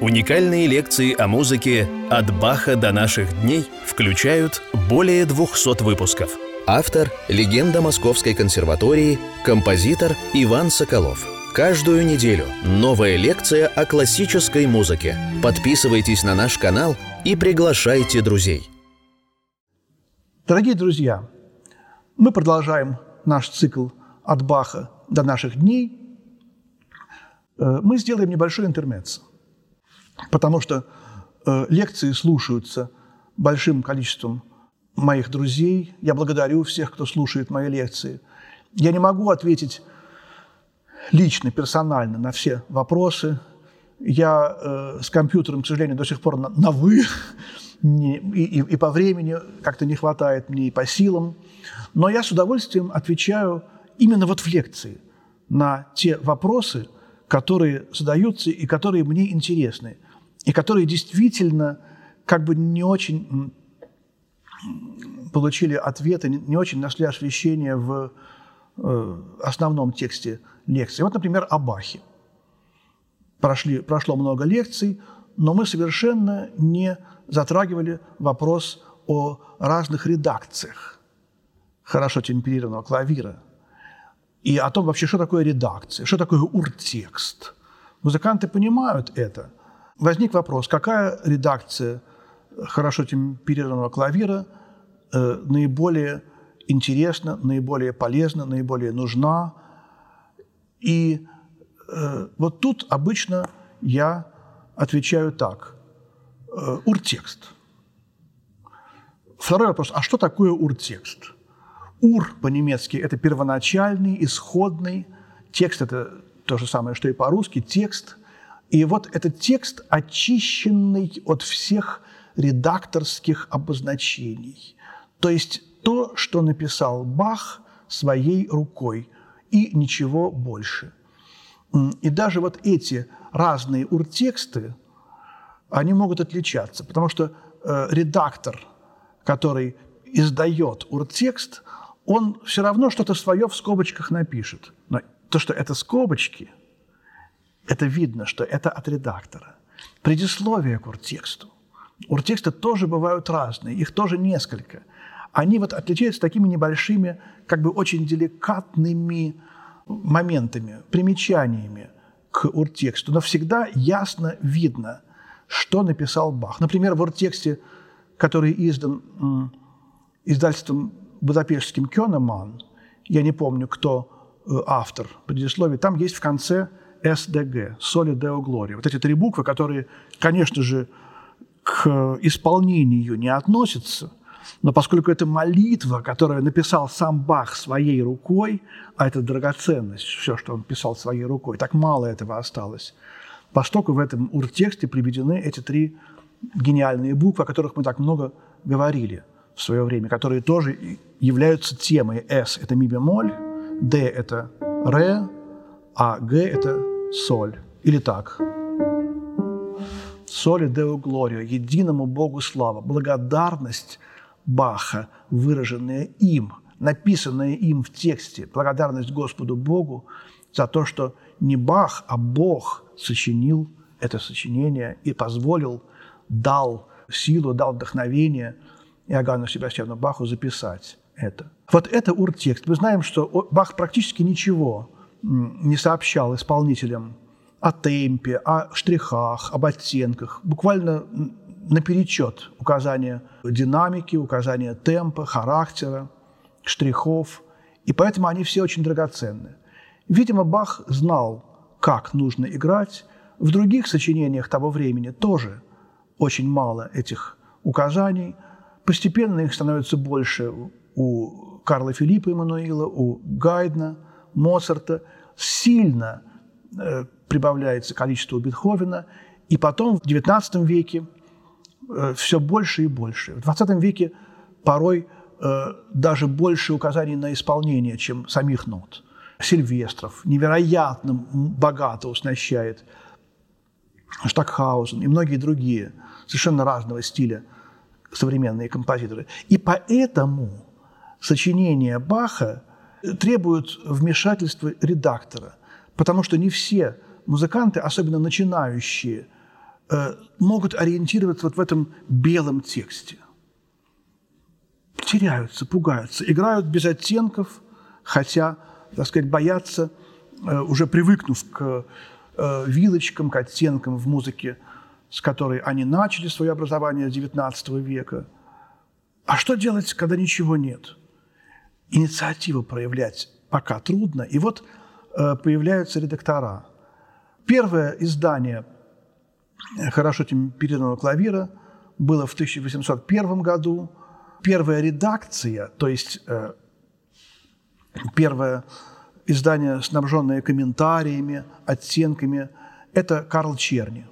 Уникальные лекции о музыке «От Баха до наших дней» включают более 200 выпусков. Автор – легенда Московской консерватории, композитор Иван Соколов. Каждую неделю новая лекция о классической музыке. Подписывайтесь на наш канал и приглашайте друзей. Дорогие друзья, мы продолжаем наш цикл «От Баха до наших дней». Э, мы сделаем небольшой интермеццо потому что э, лекции слушаются большим количеством моих друзей. Я благодарю всех, кто слушает мои лекции. Я не могу ответить лично, персонально на все вопросы. Я э, с компьютером, к сожалению, до сих пор на, на «вы», не, и, и, и по времени как-то не хватает мне, и по силам. Но я с удовольствием отвечаю именно вот в лекции на те вопросы, которые задаются и которые мне интересны – и которые действительно как бы не очень получили ответы, не очень нашли освещение в э, основном тексте лекции. Вот, например, о Бахе. Прошли, прошло много лекций, но мы совершенно не затрагивали вопрос о разных редакциях хорошо темперированного клавира и о том вообще, что такое редакция, что такое уртекст. Музыканты понимают это – возник вопрос, какая редакция хорошо темперированного клавира э, наиболее интересна, наиболее полезна, наиболее нужна. И э, вот тут обычно я отвечаю так. Э, уртекст. Второй вопрос. А что такое уртекст? Ур по-немецки – это первоначальный, исходный. Текст – это то же самое, что и по-русски. Текст – и вот этот текст, очищенный от всех редакторских обозначений. То есть то, что написал Бах своей рукой, и ничего больше. И даже вот эти разные уртексты, они могут отличаться, потому что э, редактор, который издает уртекст, он все равно что-то свое в скобочках напишет. Но то, что это скобочки – это видно, что это от редактора. Предисловие к уртексту. Уртексты тоже бывают разные, их тоже несколько. Они вот отличаются такими небольшими, как бы очень деликатными моментами, примечаниями к уртексту. Но всегда ясно видно, что написал Бах. Например, в уртексте, который издан издательством будапештским Кёнеман, я не помню, кто э, автор предисловия, там есть в конце – SDG, Soli Deo Gloria. Вот эти три буквы, которые, конечно же, к исполнению не относятся, но поскольку это молитва, которую написал сам Бах своей рукой, а это драгоценность, все, что он писал своей рукой, так мало этого осталось, поскольку в этом уртексте приведены эти три гениальные буквы, о которых мы так много говорили в свое время, которые тоже являются темой. S – это ми бемоль, D – это ре, а Г – это соль. Или так. Соли Део Глория, единому Богу слава, благодарность Баха, выраженная им, написанная им в тексте, благодарность Господу Богу за то, что не Бах, а Бог сочинил это сочинение и позволил, дал силу, дал вдохновение Иоганну Себастьяну Баху записать это. Вот это уртекст. Мы знаем, что Бах практически ничего не сообщал исполнителям о темпе, о штрихах, об оттенках. Буквально наперечет указания динамики, указания темпа, характера, штрихов. И поэтому они все очень драгоценны. Видимо, Бах знал, как нужно играть. В других сочинениях того времени тоже очень мало этих указаний. Постепенно их становится больше у Карла Филиппа Эммануила, у Гайдна – Моцарта, сильно э, прибавляется количество у Бетховена, и потом в XIX веке э, все больше и больше. В XX веке порой э, даже больше указаний на исполнение, чем самих нот. Сильвестров невероятно богато уснащает Штакхаузен и многие другие совершенно разного стиля современные композиторы. И поэтому сочинения Баха требуют вмешательства редактора, потому что не все музыканты, особенно начинающие, э, могут ориентироваться вот в этом белом тексте. Теряются, пугаются, играют без оттенков, хотя, так сказать, боятся, э, уже привыкнув к э, вилочкам, к оттенкам в музыке, с которой они начали свое образование XIX века. А что делать, когда ничего нет? Инициативу проявлять пока трудно. И вот э, появляются редактора. Первое издание хорошо темперированного клавира было в 1801 году. Первая редакция, то есть э, первое издание, снабженное комментариями, оттенками, это Карл Черни.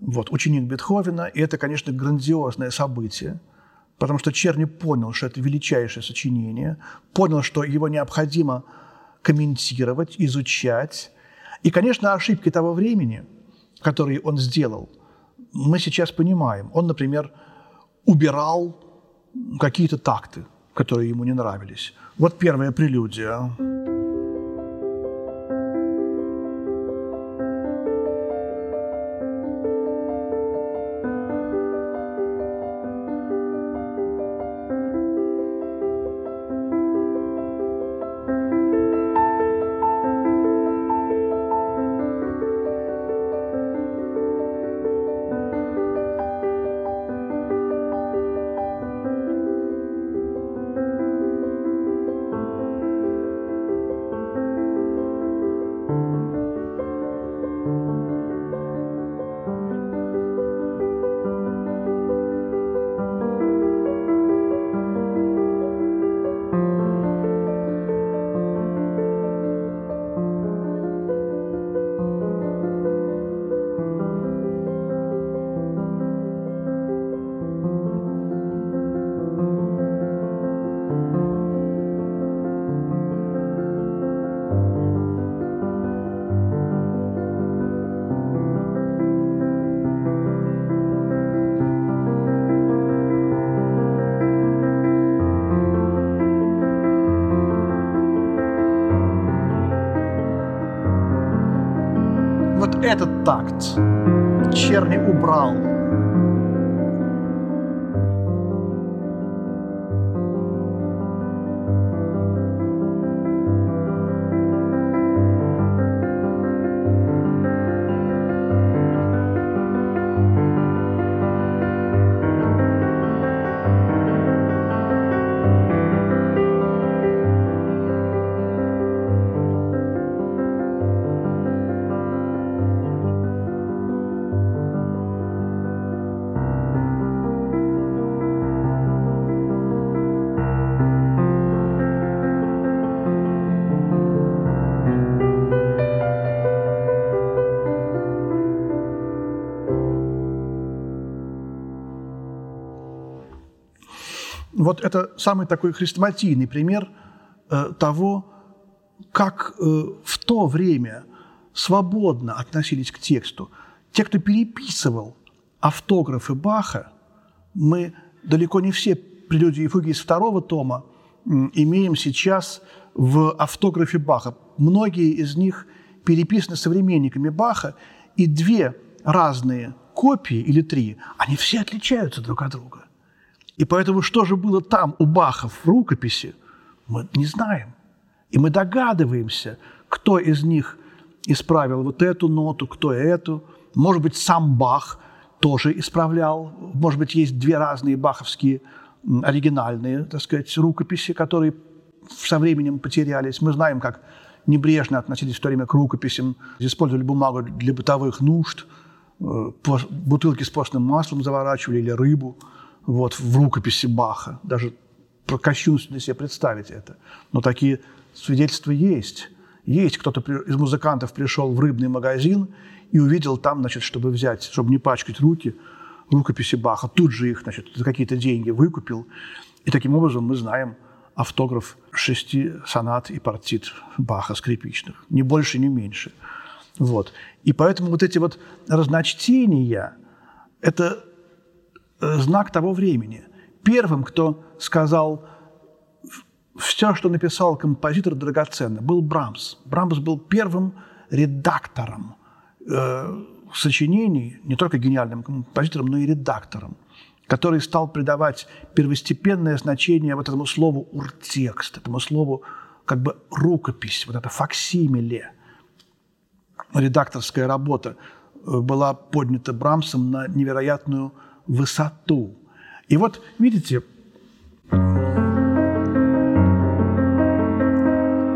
Вот, ученик Бетховена, и это, конечно, грандиозное событие, потому что Черни понял, что это величайшее сочинение, понял, что его необходимо комментировать, изучать. И, конечно, ошибки того времени, которые он сделал, мы сейчас понимаем. Он, например, убирал какие-то такты, которые ему не нравились. Вот первая прелюдия. Этот такт Черни убрал Вот это самый такой хрестоматийный пример э, того, как э, в то время свободно относились к тексту. Те, кто переписывал автографы Баха, мы далеко не все прелюдии и фуги из второго тома имеем сейчас в автографе Баха. Многие из них переписаны современниками Баха, и две разные копии или три, они все отличаются друг от друга. И поэтому что же было там у Баха в рукописи, мы не знаем. И мы догадываемся, кто из них исправил вот эту ноту, кто эту. Может быть, сам Бах тоже исправлял. Может быть, есть две разные баховские оригинальные, так сказать, рукописи, которые со временем потерялись. Мы знаем, как небрежно относились в то время к рукописям, использовали бумагу для бытовых нужд, э, бутылки с постным маслом заворачивали или рыбу – вот, в рукописи Баха. Даже кощунственно себе представить это. Но такие свидетельства есть. Есть кто-то из музыкантов пришел в рыбный магазин и увидел там, значит, чтобы взять, чтобы не пачкать руки, рукописи Баха. Тут же их, значит, за какие-то деньги выкупил. И таким образом мы знаем автограф шести сонат и партит Баха скрипичных. Ни больше, ни меньше. Вот. И поэтому вот эти вот разночтения – это знак того времени. Первым, кто сказал все, что написал композитор драгоценно, был Брамс. Брамс был первым редактором, э, сочинений не только гениальным композитором, но и редактором, который стал придавать первостепенное значение вот этому слову «уртекст», этому слову как бы рукопись, вот это факсимиле. Редакторская работа э, была поднята Брамсом на невероятную высоту. И вот, видите,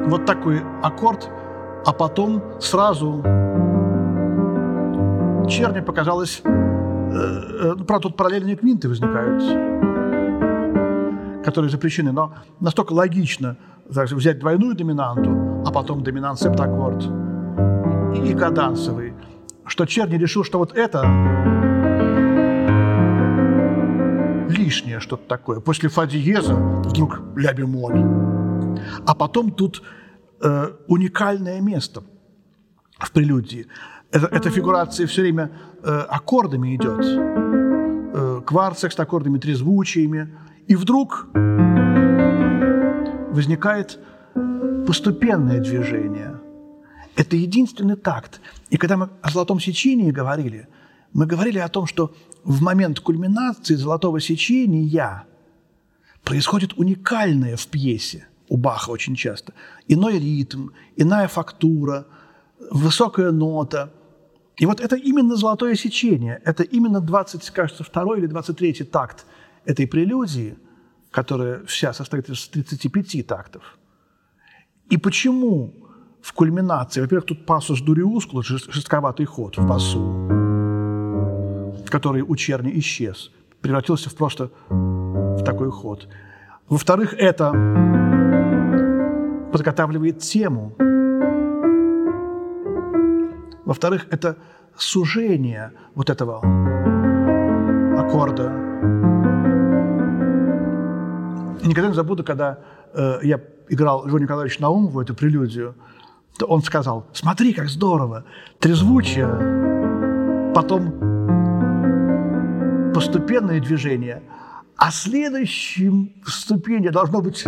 вот такой аккорд, а потом сразу черни показалось... Э, э, ну, правда, тут параллельные квинты возникают, которые запрещены, но настолько логично взять двойную доминанту, а потом доминант септаккорд и кадансовый, что Черни решил, что вот это лишнее что-то такое. После фа диеза вдруг ля бемоль. А потом тут э, уникальное место в прелюдии. Это, эта фигурация все время э, аккордами идет. Э, кварт с аккордами, трезвучиями. И вдруг возникает постепенное движение. Это единственный такт. И когда мы о золотом сечении говорили, мы говорили о том, что в момент кульминации золотого сечения происходит уникальное в пьесе, у Баха очень часто. Иной ритм, иная фактура, высокая нота. И вот это именно золотое сечение, это именно 20, кажется, второй или 23 такт этой прелюдии, которая вся состоит из 35 тактов. И почему в кульминации, во-первых, тут пассус дуриускула, жестковатый ход в пассу, который у черни исчез, превратился в просто в такой ход. Во-вторых, это подготавливает тему. Во-вторых, это сужение вот этого аккорда. Никогда не забуду, когда э, я играл Льву Николаевичу Наумову эту прелюдию, то он сказал, смотри, как здорово, трезвучие, потом постепенное движение, а следующим ступени должно быть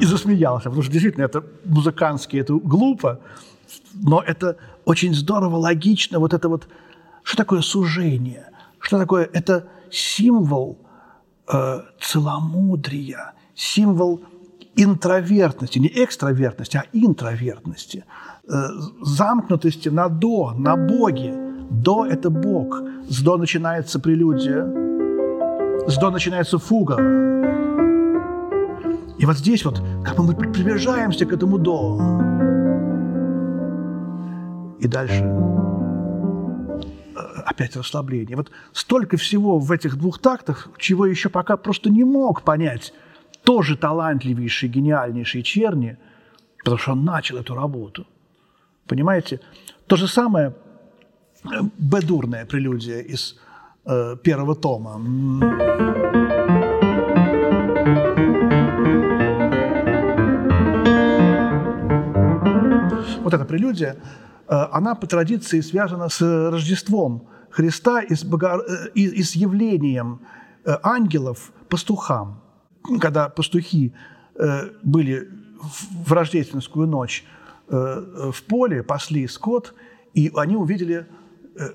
и засмеялся, потому что действительно это музыкантски, это глупо, но это очень здорово, логично, вот это вот, что такое сужение, что такое, это символ э, целомудрия, символ интровертности, не экстравертности, а интровертности, э, замкнутости на «до», на Боге. «До» – это Бог. С «до» начинается прелюдия, с «до» начинается фуга. И вот здесь вот, как мы приближаемся к этому «до», и дальше э, опять расслабление. Вот столько всего в этих двух тактах, чего еще пока просто не мог понять тоже талантливейший, гениальнейший Черни, потому что он начал эту работу. Понимаете? То же самое бедурная прелюдия из э, первого тома. Вот эта прелюдия, э, она по традиции связана с Рождеством Христа и с, бого... Э, и, и с явлением ангелов пастухам когда пастухи э, были в рождественскую ночь э, в поле, пасли скот, и они увидели э,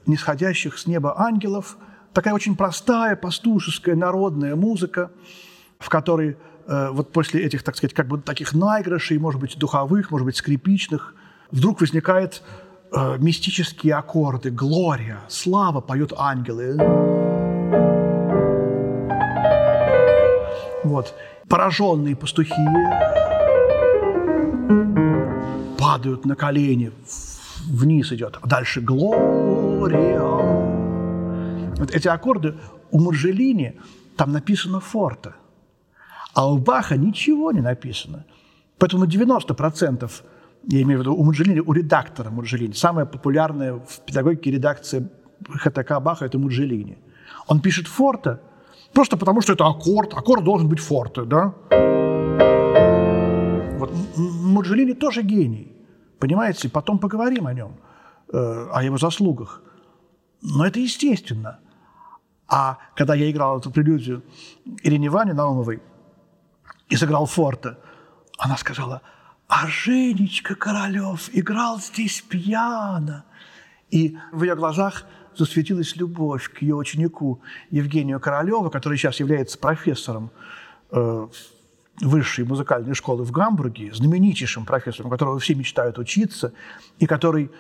нисходящих с неба ангелов. Такая очень простая, пастушеская, народная музыка, в которой вот после этих, так сказать, как бы таких наигрышей, может быть, духовых, может быть, скрипичных, вдруг возникают мистические аккорды, глория, слава поют ангелы. Вот. Пораженные пастухи падают на колени, вниз идет, а дальше Глория. Вот эти аккорды у Маржелини там написано форте, а у Баха ничего не написано. Поэтому 90%, я имею в виду у Муджелини, у редактора Муджелини, самая популярная в педагогике редакция ХТК Баха – это Муджелини. Он пишет форте, Просто потому, что это аккорд. Аккорд должен быть форте, да? Вот Муджелини тоже гений. Понимаете? Потом поговорим о нем, э, о его заслугах. Но это естественно. А когда я играл эту прелюдию Ирине Ване Наумовой и сыграл форте, она сказала, а Женечка Королев играл здесь пьяно. И в ее глазах засветилась любовь к ее ученику Евгению Королеву, который сейчас является профессором э, высшей музыкальной школы в Гамбурге, знаменитейшим профессором, которого все мечтают учиться, и который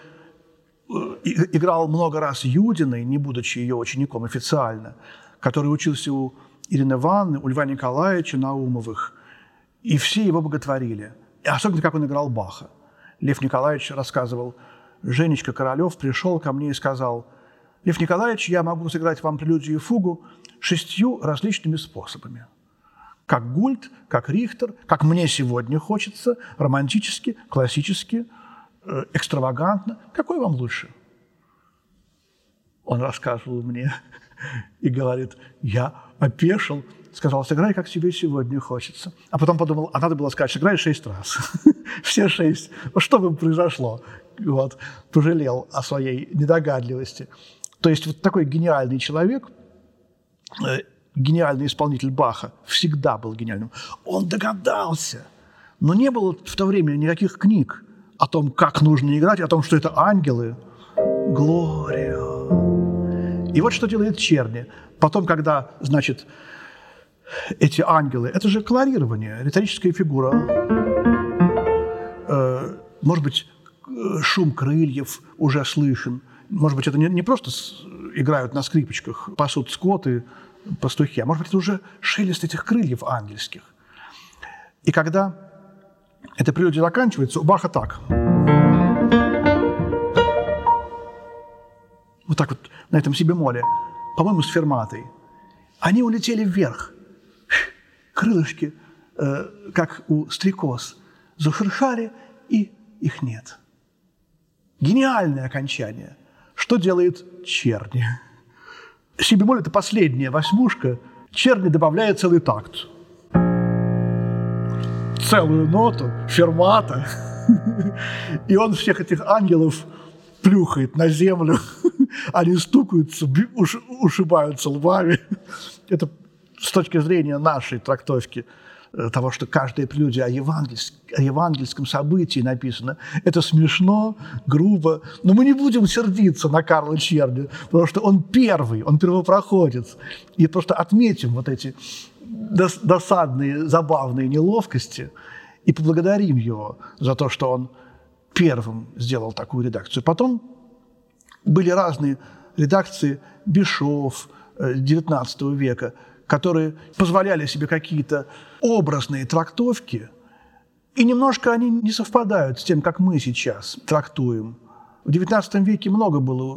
играл много раз Юдиной, не будучи ее учеником официально, который учился у Ирины Ивановны, у Льва Николаевича Наумовых, и все его боготворили. И особенно, как он играл Баха. Лев Николаевич рассказывал, Женечка Королев пришел ко мне и сказал, «Лев Николаевич, я могу сыграть вам прелюдию и фугу шестью различными способами – как Гульт, как Рихтер, как мне сегодня хочется, романтически, классически, экстравагантно. Какой вам лучше? Он рассказывал мне и говорит, я опешил, сказал, сыграй, как тебе сегодня хочется. А потом подумал, а надо было сказать, сыграй шесть раз. Все шесть. Что бы произошло? Вот. Пожалел о своей недогадливости. То есть вот такой гениальный человек э, гениальный исполнитель Баха, всегда был гениальным, он догадался. Но не было в то время никаких книг о том, как нужно играть, о том, что это ангелы. Глория. И вот что делает Черни. Потом, когда, значит, эти ангелы, это же колорирование, риторическая фигура. Э, может быть, шум крыльев уже слышен. Может быть, это не, не просто играют на скрипочках, пасут скоты, пастухи, а может быть, это уже шелест этих крыльев ангельских. И когда эта прелюдия заканчивается, у Баха так. Вот так вот на этом себе моле, по-моему, с ферматой. Они улетели вверх. Крылышки, э, как у стрекоз, зашуршали, и их нет. Гениальное окончание. Что делает черни? Си бемоль – это последняя восьмушка. Черни добавляет целый такт. Целую ноту, фермата. И он всех этих ангелов плюхает на землю. Они стукаются, ушибаются лбами. Это с точки зрения нашей трактовки – Э, того, что каждая прелюдия о, евангельск, о евангельском событии написана. Это смешно, грубо, но мы не будем сердиться на Карла Черни, потому что он первый, он первопроходец. И просто отметим вот эти досадные, забавные неловкости и поблагодарим его за то, что он первым сделал такую редакцию. Потом были разные редакции Бишов XIX э, века – которые позволяли себе какие-то образные трактовки, и немножко они не совпадают с тем, как мы сейчас трактуем. В XIX веке много было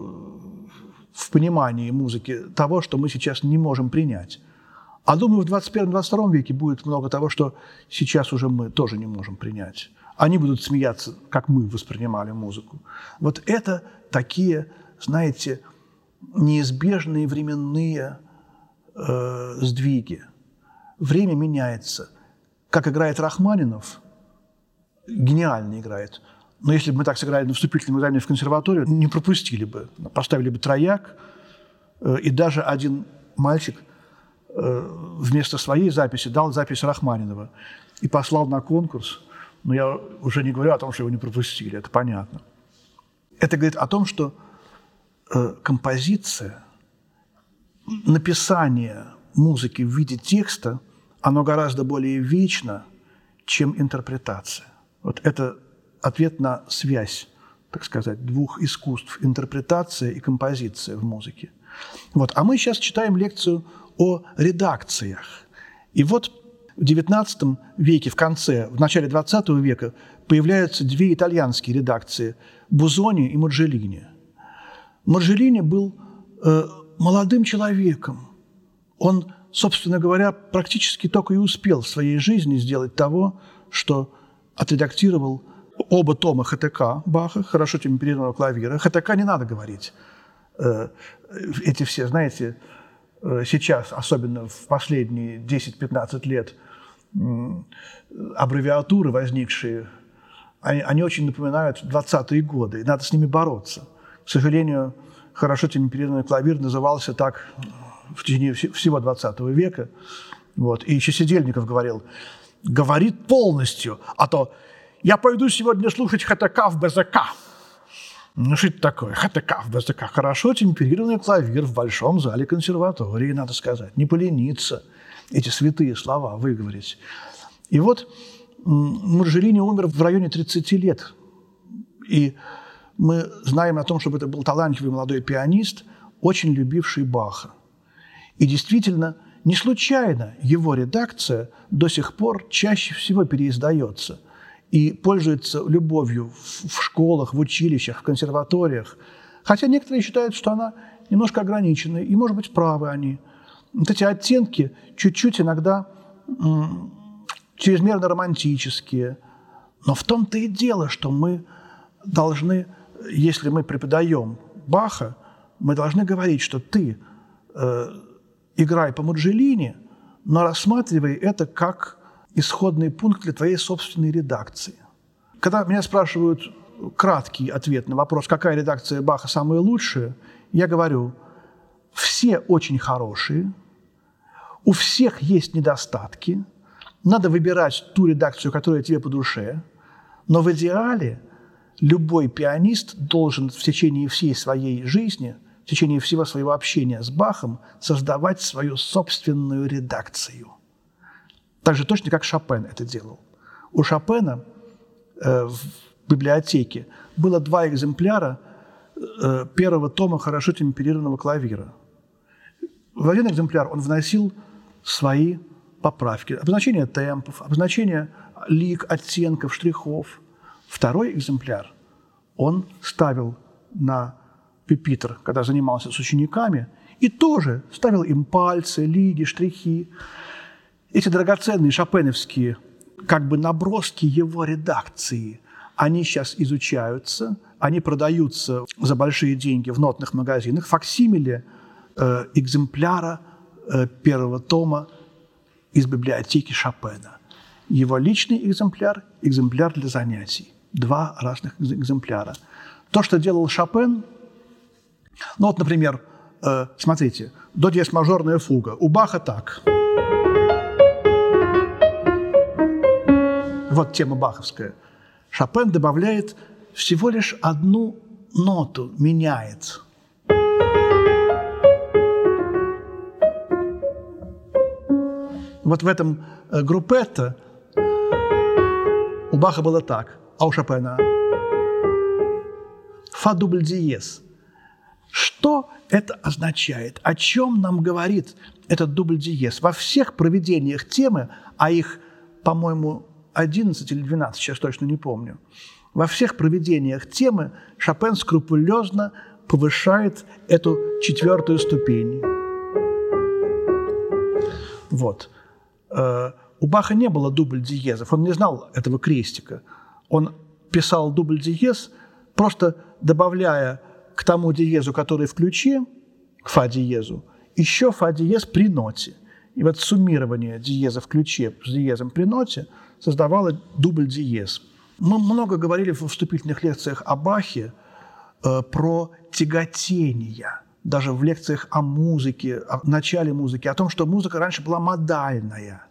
в понимании музыки того, что мы сейчас не можем принять. А думаю, в 21-22 веке будет много того, что сейчас уже мы тоже не можем принять. Они будут смеяться, как мы воспринимали музыку. Вот это такие, знаете, неизбежные временные э, сдвиги. Время меняется. Как играет Рахманинов, гениально играет. Но если бы мы так сыграли на вступительном экзамене в консерваторию, не пропустили бы. Поставили бы трояк, э, и даже один мальчик вместо своей записи дал запись Рахманинова и послал на конкурс. Но я уже не говорю о том, что его не пропустили, это понятно. Это говорит о том, что э, композиция – написание музыки в виде текста, оно гораздо более вечно, чем интерпретация. Вот это ответ на связь, так сказать, двух искусств – интерпретация и композиция в музыке. Вот. А мы сейчас читаем лекцию о редакциях. И вот в XIX веке, в конце, в начале XX века появляются две итальянские редакции – Бузони и Маджелини. Маджелини был э, молодым человеком. Он, собственно говоря, практически только и успел в своей жизни сделать того, что отредактировал оба тома ХТК Баха, хорошо темперированного клавира. ХТК не надо говорить. Э, эти все, знаете, сейчас, особенно в последние 10-15 лет, аббревиатуры, возникшие, они, они очень напоминают 20-е годы, и надо с ними бороться. К сожалению, хорошо темперированный клавир назывался так в течение всего 20 века. Вот. И еще Сидельников говорил, говорит полностью, а то я пойду сегодня слушать ХТК в БЗК. Ну, что это такое? ХТК в БЗК. Хорошо темперированный клавир в большом зале консерватории, надо сказать. Не полениться эти святые слова выговорить. И вот Маржерини умер в районе 30 лет. И мы знаем о том, чтобы это был талантливый молодой пианист, очень любивший Баха. И действительно, не случайно его редакция до сих пор чаще всего переиздается и пользуется любовью в школах, в училищах, в консерваториях. Хотя некоторые считают, что она немножко ограничена, и, может быть, правы они. Вот эти оттенки чуть-чуть иногда чрезмерно романтические. Но в том-то и дело, что мы должны, если мы преподаем Баха, мы должны говорить, что ты э, играй по Муджелине, но рассматривай это как исходный пункт для твоей собственной редакции. Когда меня спрашивают краткий ответ на вопрос, какая редакция Баха самая лучшая, я говорю, все очень хорошие, у всех есть недостатки, надо выбирать ту редакцию, которая тебе по душе, но в идеале любой пианист должен в течение всей своей жизни – в течение всего своего общения с Бахом создавать свою собственную редакцию. Так же точно, как Шопен это делал. У Шопена э, в библиотеке было два экземпляра э, первого тома хорошо темперированного клавира. В один экземпляр он вносил свои поправки, обозначение темпов, обозначение лик, оттенков, штрихов. Второй экземпляр он ставил на пюпитр, когда занимался с учениками, и тоже ставил им пальцы, лиги, штрихи. Эти драгоценные шопеновские как бы наброски его редакции, они сейчас изучаются, они продаются за большие деньги в нотных магазинах, факсимиле э, экземпляра э, первого тома из библиотеки Шопена. Его личный экземпляр, экземпляр для занятий. Два разных экземпляра. То, что делал Шопен, ну вот, например, э, смотрите, до диез мажорная фуга. У Баха так. Вот тема баховская. Шопен добавляет всего лишь одну ноту, меняет. Вот в этом э, группетто у Баха было так, а у Шопена фа дубль диез – что это означает? О чем нам говорит этот дубль диез? Во всех проведениях темы, а их, по-моему, 11 или 12, сейчас точно не помню, во всех проведениях темы Шопен скрупулезно повышает эту четвертую ступень. Вот. Э, у Баха не было дубль диезов, он не знал этого крестика. Он писал дубль диез, просто добавляя к тому диезу, который в ключе, к фа диезу, еще фа диез при ноте. И вот суммирование диеза в ключе с диезом при ноте создавало дубль диез. Мы много говорили в вступительных лекциях о Бахе э, про тяготение, даже в лекциях о музыке, о начале музыки, о том, что музыка раньше была модальная.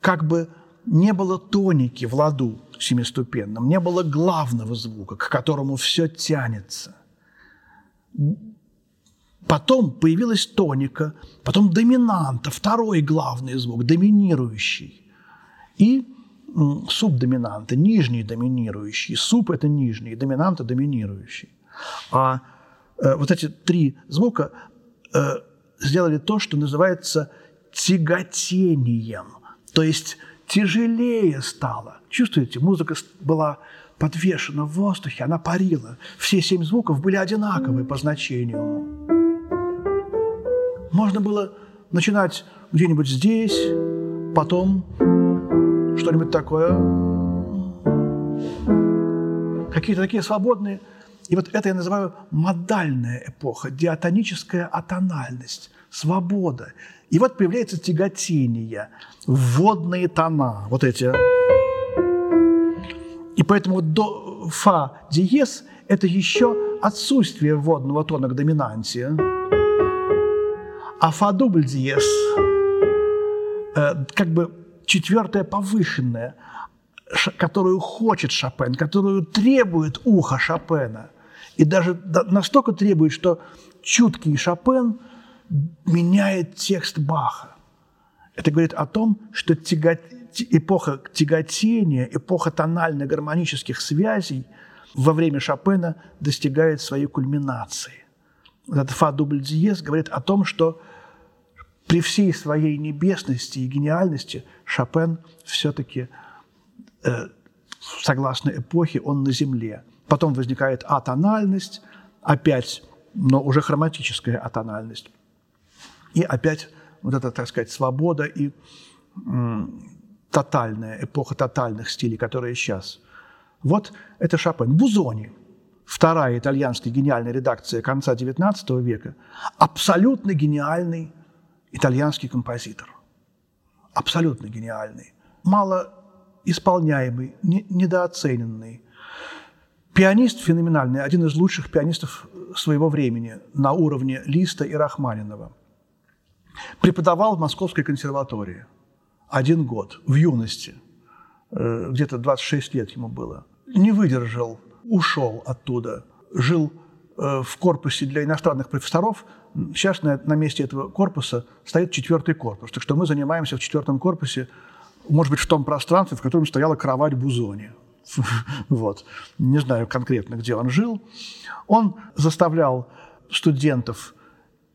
Как бы не было тоники в ладу семиступенном, не было главного звука, к которому все тянется. Потом появилась тоника, потом доминанта, второй главный звук, доминирующий. И субдоминанта, нижний доминирующий. Суб – это нижний, доминанта – доминирующий. А э, вот эти три звука э, сделали то, что называется тяготением. То есть тяжелее стало. Чувствуете, музыка была подвешена в воздухе, она парила. Все семь звуков были одинаковые по значению. Можно было начинать где-нибудь здесь, потом что-нибудь такое. Какие-то такие свободные. И вот это я называю модальная эпоха, диатоническая атональность, свобода. И вот появляется тяготение, вводные тона, вот эти и поэтому до фа диез – это еще отсутствие вводного тона к доминанте. А фа дубль диез э, как бы четвертое повышенное. которую хочет Шопен, которую требует ухо Шопена. И даже настолько требует, что чуткий Шопен меняет текст Баха. Это говорит о том, что тягот... эпоха тяготения, эпоха тонально-гармонических связей во время Шопена достигает своей кульминации. Этот фа дубль диез говорит о том, что при всей своей небесности и гениальности Шопен все-таки, э, согласно эпохе, он на земле. Потом возникает атональность, опять, но уже хроматическая атональность. И опять вот эта, так сказать, свобода и тотальная, эпоха тотальных стилей, которая сейчас. Вот это Шопен. Бузони, вторая итальянская гениальная редакция конца XIX века, абсолютно гениальный итальянский композитор. Абсолютно гениальный. Мало исполняемый, не, недооцененный. Пианист феноменальный, один из лучших пианистов своего времени на уровне Листа и Рахманинова. Преподавал в Московской консерватории один год, в юности, э, где-то 26 лет ему было. Не выдержал, ушел оттуда, жил э, в корпусе для иностранных профессоров – Сейчас на, на месте этого корпуса стоит четвертый корпус. Так что мы занимаемся в четвертом корпусе, может быть, в том пространстве, в котором стояла кровать Бузони. Вот. Не знаю конкретно, где он жил. Он заставлял студентов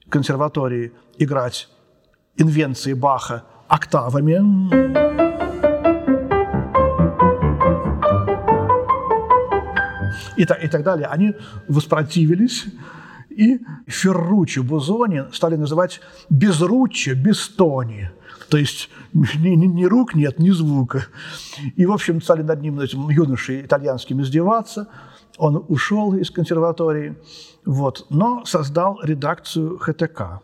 консерватории играть инвенции Баха октавами. И, так, и так далее. Они воспротивились и Ферруччо Бузони стали называть безруччо, бестони. То есть ни, ни, ни рук нет, ни звука. И, в общем, стали над ним, этим юношей итальянским, издеваться. Он ушел из консерватории, вот, но создал редакцию ХТК.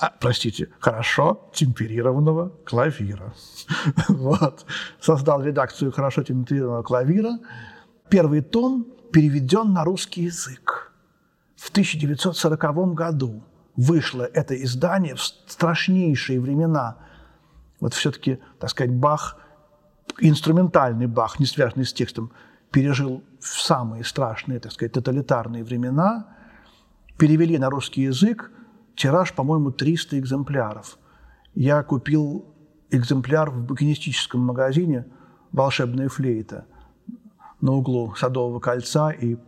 А, простите, хорошо темперированного клавира. вот. Создал редакцию хорошо темперированного клавира. Первый том переведен на русский язык. В 1940 году вышло это издание в страшнейшие времена. Вот все-таки, так сказать, Бах, инструментальный Бах, не связанный с текстом, пережил самые страшные, так сказать, тоталитарные времена. Перевели на русский язык тираж, по-моему, 300 экземпляров. Я купил экземпляр в букинистическом магазине «Волшебная флейта» на углу Садового кольца и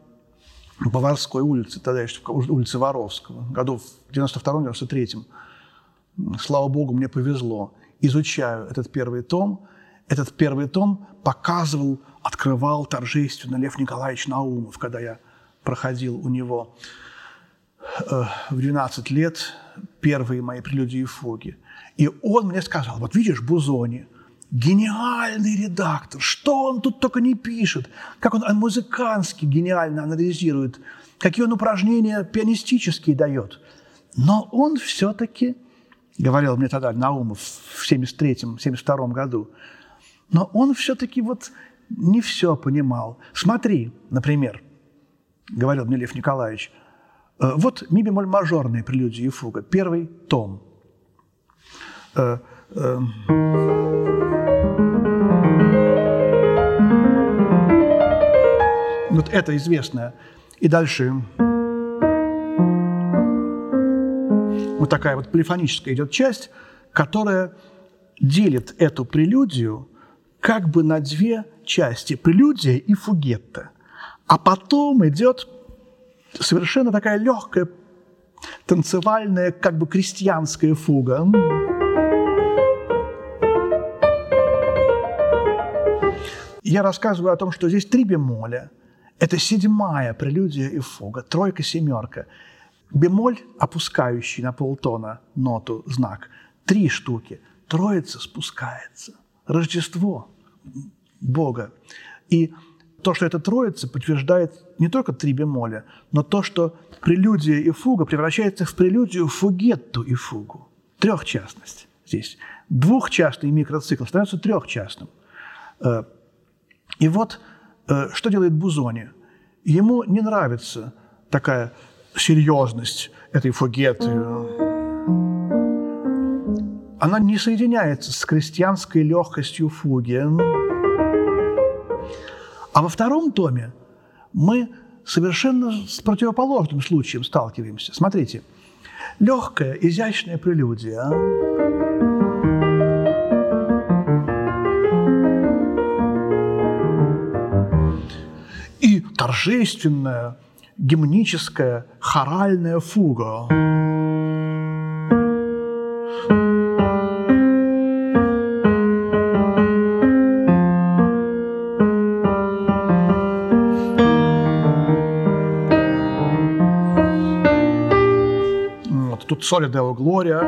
Баварской улице, тогда еще улице Воровского, году в 92-93. Слава Богу, мне повезло. Изучаю этот первый том. Этот первый том показывал, открывал торжественно Лев Николаевич Наумов, когда я проходил у него э, в 12 лет первые мои прелюдии и фуги. И он мне сказал, вот видишь, Бузони – гениальный редактор, что он тут только не пишет, как он музыкански гениально анализирует, какие он упражнения пианистические дает. Но он все-таки, говорил мне тогда Наумов в 73-72 году, но он все-таки вот не все понимал. Смотри, например, говорил мне Лев Николаевич, э, вот ми бемоль мажорные прелюдии и фуга, первый том. Э, э, Вот это известное. И дальше вот такая вот полифоническая идет часть, которая делит эту прелюдию как бы на две части – прелюдия и фугетта. А потом идет совершенно такая легкая, танцевальная, как бы крестьянская фуга. Я рассказываю о том, что здесь три бемоля – это седьмая прелюдия и фуга, тройка, семерка. Бемоль, опускающий на полтона ноту, знак. Три штуки. Троица спускается. Рождество Бога. И то, что это троица, подтверждает не только три бемоля, но то, что прелюдия и фуга превращается в прелюдию, фугетту и фугу. Трехчастность здесь. Двухчастный микроцикл становится трехчастным. Э, и вот что делает Бузони? Ему не нравится такая серьезность этой фугеты. Она не соединяется с крестьянской легкостью фуги. А во втором томе мы совершенно с противоположным случаем сталкиваемся. Смотрите, легкая, изящная прелюдия. Торжественная, гимническая, хоральная фуга. тут Соли Део Глория.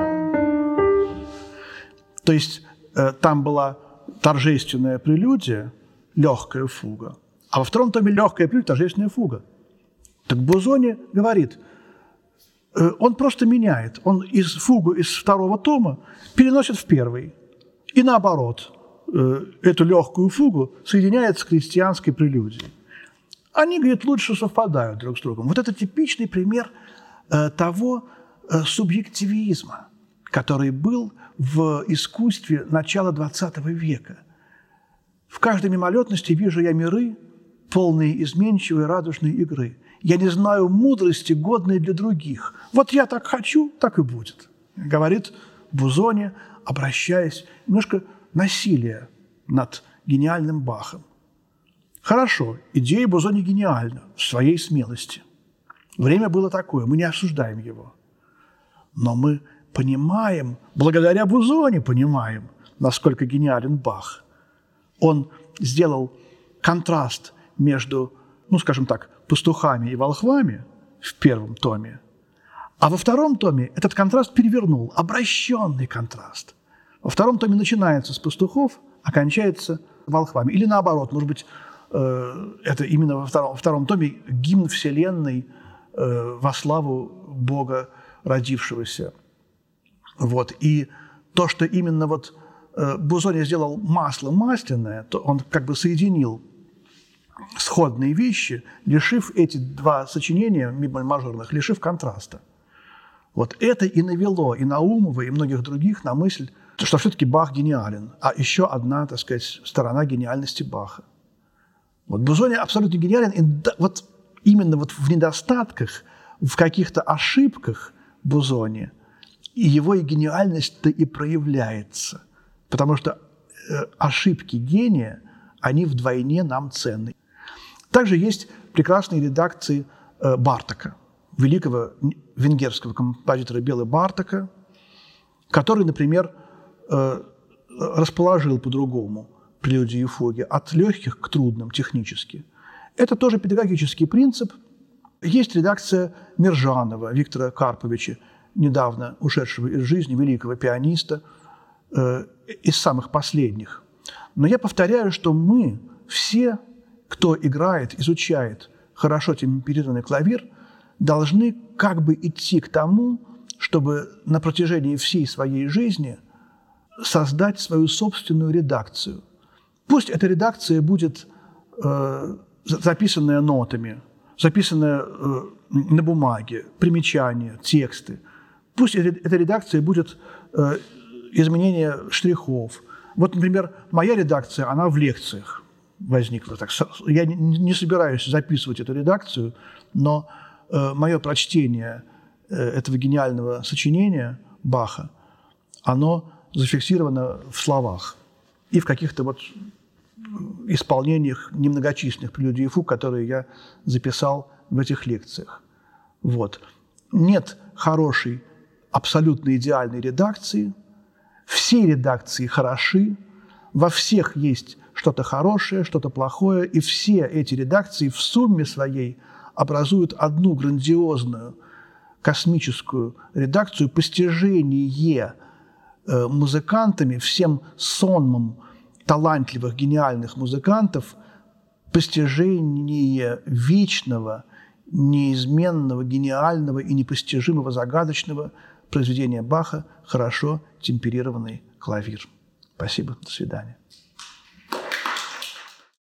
То есть э, там была торжественная прелюдия, легкая фуга, а во втором томе легкая прелюдия, торжественная фуга. Так Бузони говорит, э, он просто меняет, он из фугу из второго тома переносит в первый. И наоборот, э, эту легкую фугу соединяет с крестьянской прелюдией. Они, говорит, лучше совпадают друг с другом. Вот это типичный пример э, того, субъективизма, который был в искусстве начала XX века. В каждой мимолетности вижу я миры, полные изменчивой радужной игры. Я не знаю мудрости, годной для других. Вот я так хочу, так и будет, говорит Бузони, обращаясь немножко насилие над гениальным Бахом. Хорошо, идея Бузони гениальна в своей смелости. Время было такое, мы не осуждаем его – но мы понимаем, благодаря Бузоне понимаем, насколько гениален Бах. Он сделал контраст между, ну, скажем так, пастухами и волхвами в первом томе, а во втором томе этот контраст перевернул, обращенный контраст. Во втором томе начинается с пастухов, а кончается волхвами. Или наоборот, может быть, э, это именно во втором, во втором томе гимн Вселенной э, во славу Бога родившегося. Вот. И то, что именно вот э, Бузони сделал масло масляное, то он как бы соединил сходные вещи, лишив эти два сочинения мажорных, лишив контраста. Вот это и навело и Наумова, и многих других на мысль, что все-таки Бах гениален, а еще одна, так сказать, сторона гениальности Баха. Вот Бузони абсолютно гениален, и вот именно вот в недостатках, в каких-то ошибках – Бузоне. И его и гениальность-то и проявляется. Потому что э, ошибки гения, они вдвойне нам ценны. Также есть прекрасные редакции э, Бартака, великого венгерского композитора Белы Бартака, который, например, э, расположил по-другому прелюдии и фуги от легких к трудным технически. Это тоже педагогический принцип – есть редакция Мержанова Виктора Карповича, недавно ушедшего из жизни, великого пианиста, э, из самых последних. Но я повторяю, что мы все, кто играет, изучает хорошо темперированный клавир, должны как бы идти к тому, чтобы на протяжении всей своей жизни создать свою собственную редакцию. Пусть эта редакция будет э, записанная нотами, записанное э, на бумаге, примечания, тексты. Пусть эта редакция будет э, изменение штрихов. Вот, например, моя редакция, она в лекциях возникла. Так, я не собираюсь записывать эту редакцию, но э, мое прочтение этого гениального сочинения Баха, оно зафиксировано в словах и в каких-то вот исполнениях немногочисленных прелюдий и фуг, которые я записал в этих лекциях. Вот. Нет хорошей, абсолютно идеальной редакции. Все редакции хороши, во всех есть что-то хорошее, что-то плохое, и все эти редакции в сумме своей образуют одну грандиозную космическую редакцию, постижение э, музыкантами, всем сонмом талантливых, гениальных музыкантов постижение вечного, неизменного, гениального и непостижимого, загадочного произведения Баха «Хорошо темперированный клавир». Спасибо, до свидания.